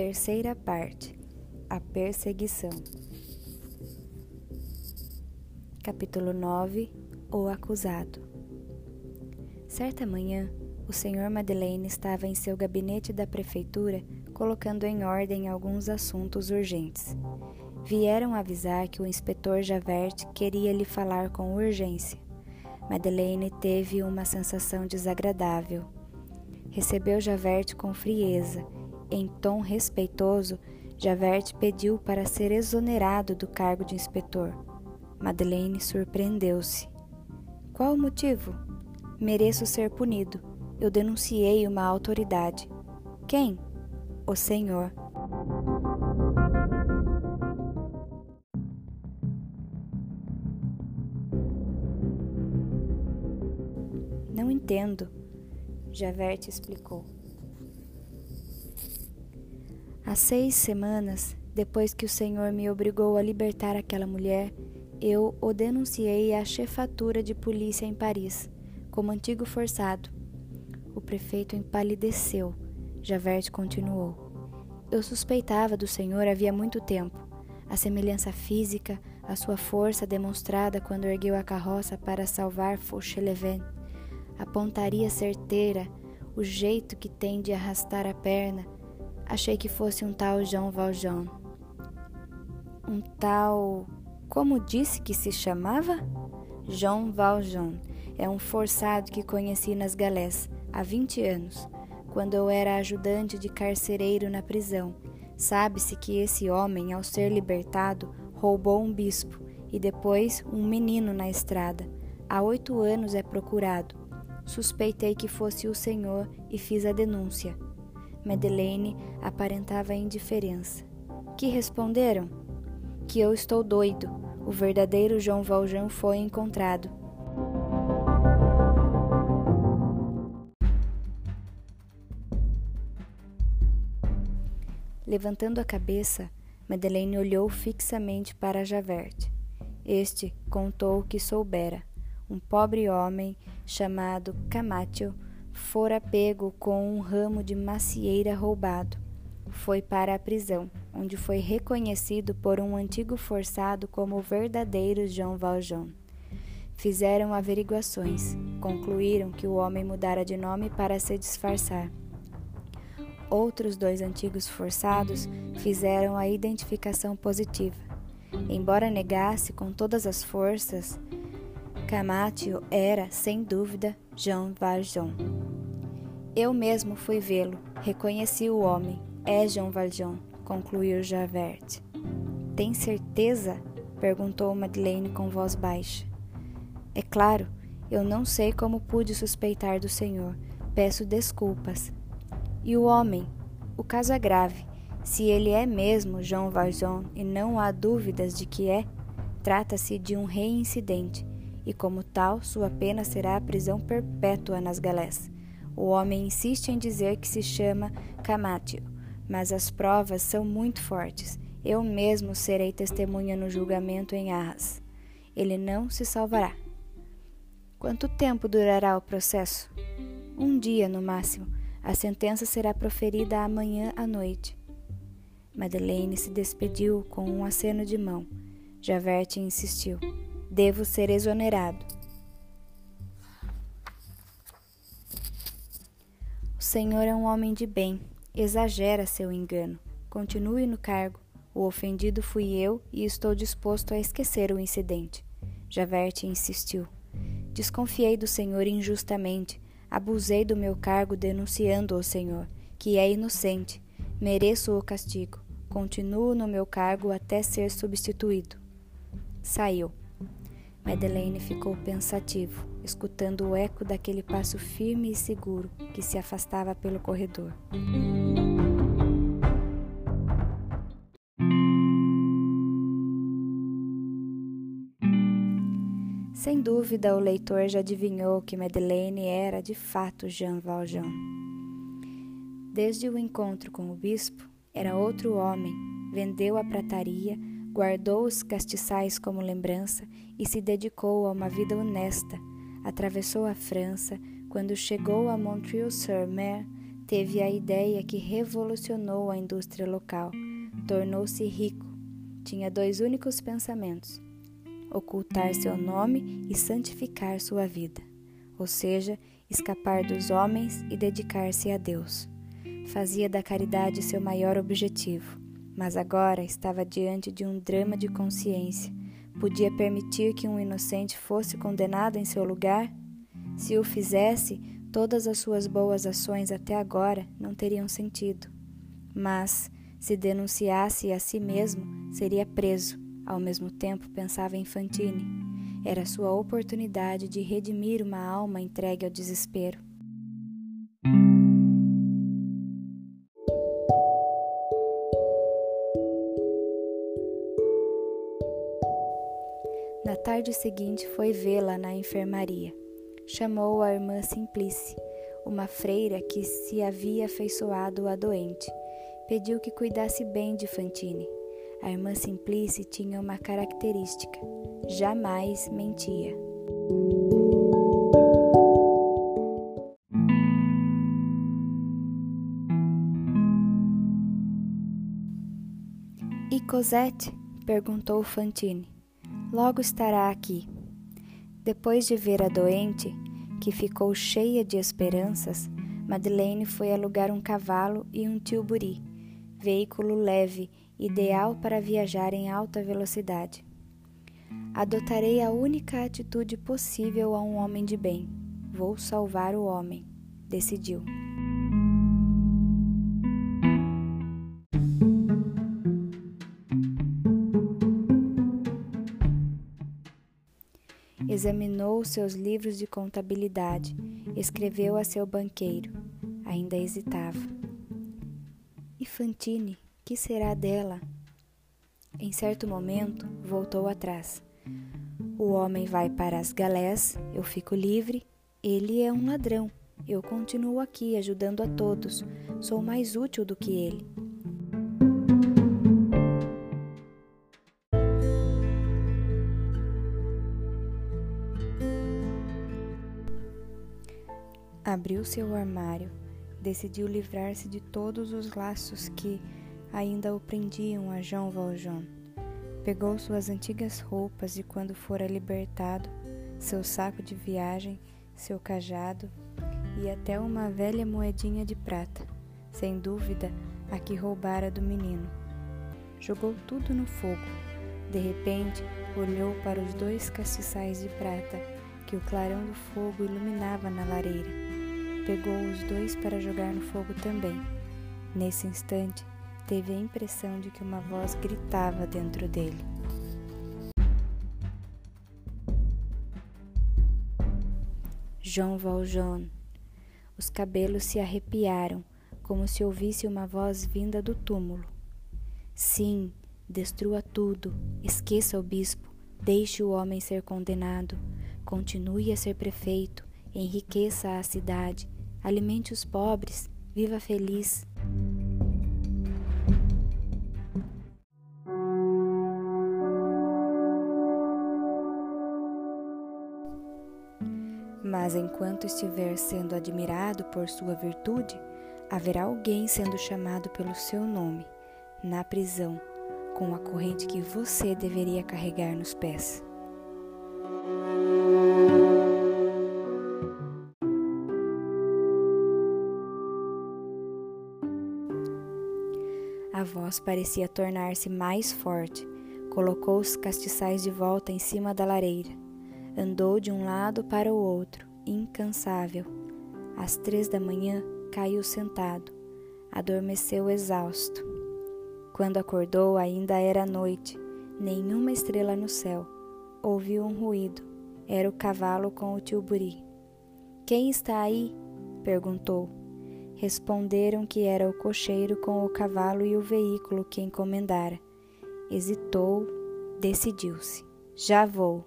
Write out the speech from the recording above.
Terceira parte A Perseguição Capítulo 9 O Acusado Certa manhã, o Sr. Madeleine estava em seu gabinete da prefeitura colocando em ordem alguns assuntos urgentes. Vieram avisar que o inspetor Javert queria lhe falar com urgência. Madeleine teve uma sensação desagradável. Recebeu Javert com frieza em tom respeitoso, Javert pediu para ser exonerado do cargo de inspetor. Madeleine surpreendeu-se. Qual o motivo? Mereço ser punido. Eu denunciei uma autoridade. Quem? O senhor. Não entendo, Javert explicou. Há seis semanas, depois que o Senhor me obrigou a libertar aquela mulher, eu o denunciei à chefatura de polícia em Paris, como antigo forçado. O prefeito empalideceu. Javert continuou. Eu suspeitava do Senhor havia muito tempo. A semelhança física, a sua força demonstrada quando ergueu a carroça para salvar Fauchelevent, a pontaria certeira, o jeito que tem de arrastar a perna, Achei que fosse um tal Jean Valjean. Um tal. Como disse que se chamava? Jean Valjean. É um forçado que conheci nas galés há 20 anos, quando eu era ajudante de carcereiro na prisão. Sabe-se que esse homem, ao ser libertado, roubou um bispo e depois um menino na estrada. Há oito anos é procurado. Suspeitei que fosse o senhor e fiz a denúncia. Madeleine aparentava indiferença. Que responderam? Que eu estou doido. O verdadeiro João Valjean foi encontrado. Levantando a cabeça, Madeleine olhou fixamente para Javert. Este contou o que soubera. Um pobre homem chamado Camacho fora pego com um ramo de macieira roubado. Foi para a prisão, onde foi reconhecido por um antigo forçado como o verdadeiro João Valjean. Fizeram averiguações, concluíram que o homem mudara de nome para se disfarçar. Outros dois antigos forçados fizeram a identificação positiva. Embora negasse com todas as forças, Camacho era, sem dúvida, Jean Valjean. Eu mesmo fui vê-lo, reconheci o homem. É Jean Valjean, concluiu Javert. Tem certeza? perguntou Madeleine com voz baixa. É claro, eu não sei como pude suspeitar do senhor. Peço desculpas. E o homem? O caso é grave. Se ele é mesmo Jean Valjean e não há dúvidas de que é, trata-se de um reincidente e, como tal, sua pena será a prisão perpétua nas galés. O homem insiste em dizer que se chama Camacho, mas as provas são muito fortes. Eu mesmo serei testemunha no julgamento em Arras. Ele não se salvará. Quanto tempo durará o processo? Um dia, no máximo. A sentença será proferida amanhã à noite. Madeleine se despediu com um aceno de mão. Javert insistiu. Devo ser exonerado. Senhor é um homem de bem, exagera seu engano. Continue no cargo. O ofendido fui eu e estou disposto a esquecer o incidente. Javert insistiu. Desconfiei do Senhor injustamente. Abusei do meu cargo denunciando o Senhor, que é inocente. Mereço o castigo. Continuo no meu cargo até ser substituído. Saiu. Madeleine ficou pensativo, escutando o eco daquele passo firme e seguro que se afastava pelo corredor. Sem dúvida, o leitor já adivinhou que Madeleine era de fato Jean Valjean. Desde o encontro com o bispo, era outro homem, vendeu a prataria, guardou os castiçais como lembrança e se dedicou a uma vida honesta. Atravessou a França, quando chegou a Montreuil-sur-Mer, Teve a ideia que revolucionou a indústria local. Tornou-se rico. Tinha dois únicos pensamentos: ocultar seu nome e santificar sua vida, ou seja, escapar dos homens e dedicar-se a Deus. Fazia da caridade seu maior objetivo, mas agora estava diante de um drama de consciência. Podia permitir que um inocente fosse condenado em seu lugar? Se o fizesse, todas as suas boas ações até agora não teriam sentido. Mas, se denunciasse a si mesmo, seria preso ao mesmo tempo, pensava em Fantine. Era sua oportunidade de redimir uma alma entregue ao desespero. Tarde seguinte foi vê-la na enfermaria. Chamou a irmã Simplice, uma freira que se havia afeiçoado a doente. Pediu que cuidasse bem de Fantine. A irmã Simplice tinha uma característica: jamais mentia. E Cosette? perguntou Fantine. Logo estará aqui. Depois de ver a doente, que ficou cheia de esperanças, Madeleine foi alugar um cavalo e um tilbury, veículo leve ideal para viajar em alta velocidade. Adotarei a única atitude possível a um homem de bem. Vou salvar o homem, decidiu. Examinou seus livros de contabilidade, escreveu a seu banqueiro. Ainda hesitava. E Fantine? que será dela? Em certo momento, voltou atrás. O homem vai para as galés, eu fico livre. Ele é um ladrão. Eu continuo aqui ajudando a todos. Sou mais útil do que ele. Abriu seu armário, decidiu livrar-se de todos os laços que ainda o prendiam a João Valjean. Pegou suas antigas roupas e, quando fora libertado, seu saco de viagem, seu cajado e até uma velha moedinha de prata, sem dúvida a que roubara do menino. Jogou tudo no fogo. De repente, olhou para os dois castiçais de prata que o clarão do fogo iluminava na lareira. Pegou os dois para jogar no fogo também. Nesse instante, teve a impressão de que uma voz gritava dentro dele. Jean Valjean. Os cabelos se arrepiaram, como se ouvisse uma voz vinda do túmulo. Sim, destrua tudo, esqueça o bispo, deixe o homem ser condenado, continue a ser prefeito, enriqueça a cidade, alimente os pobres, viva feliz. Mas enquanto estiver sendo admirado por sua virtude, haverá alguém sendo chamado pelo seu nome, na prisão, com a corrente que você deveria carregar nos pés. Voz parecia tornar-se mais forte. Colocou os castiçais de volta em cima da lareira Andou de um lado para o outro, incansável. Às três da manhã, caiu sentado. Adormeceu exausto. Quando acordou, ainda era noite, nenhuma estrela no céu. Ouviu um ruído. Era o cavalo com o tilburi. Quem está aí? perguntou. Responderam que era o cocheiro com o cavalo e o veículo que encomendara. Hesitou, decidiu-se. Já vou.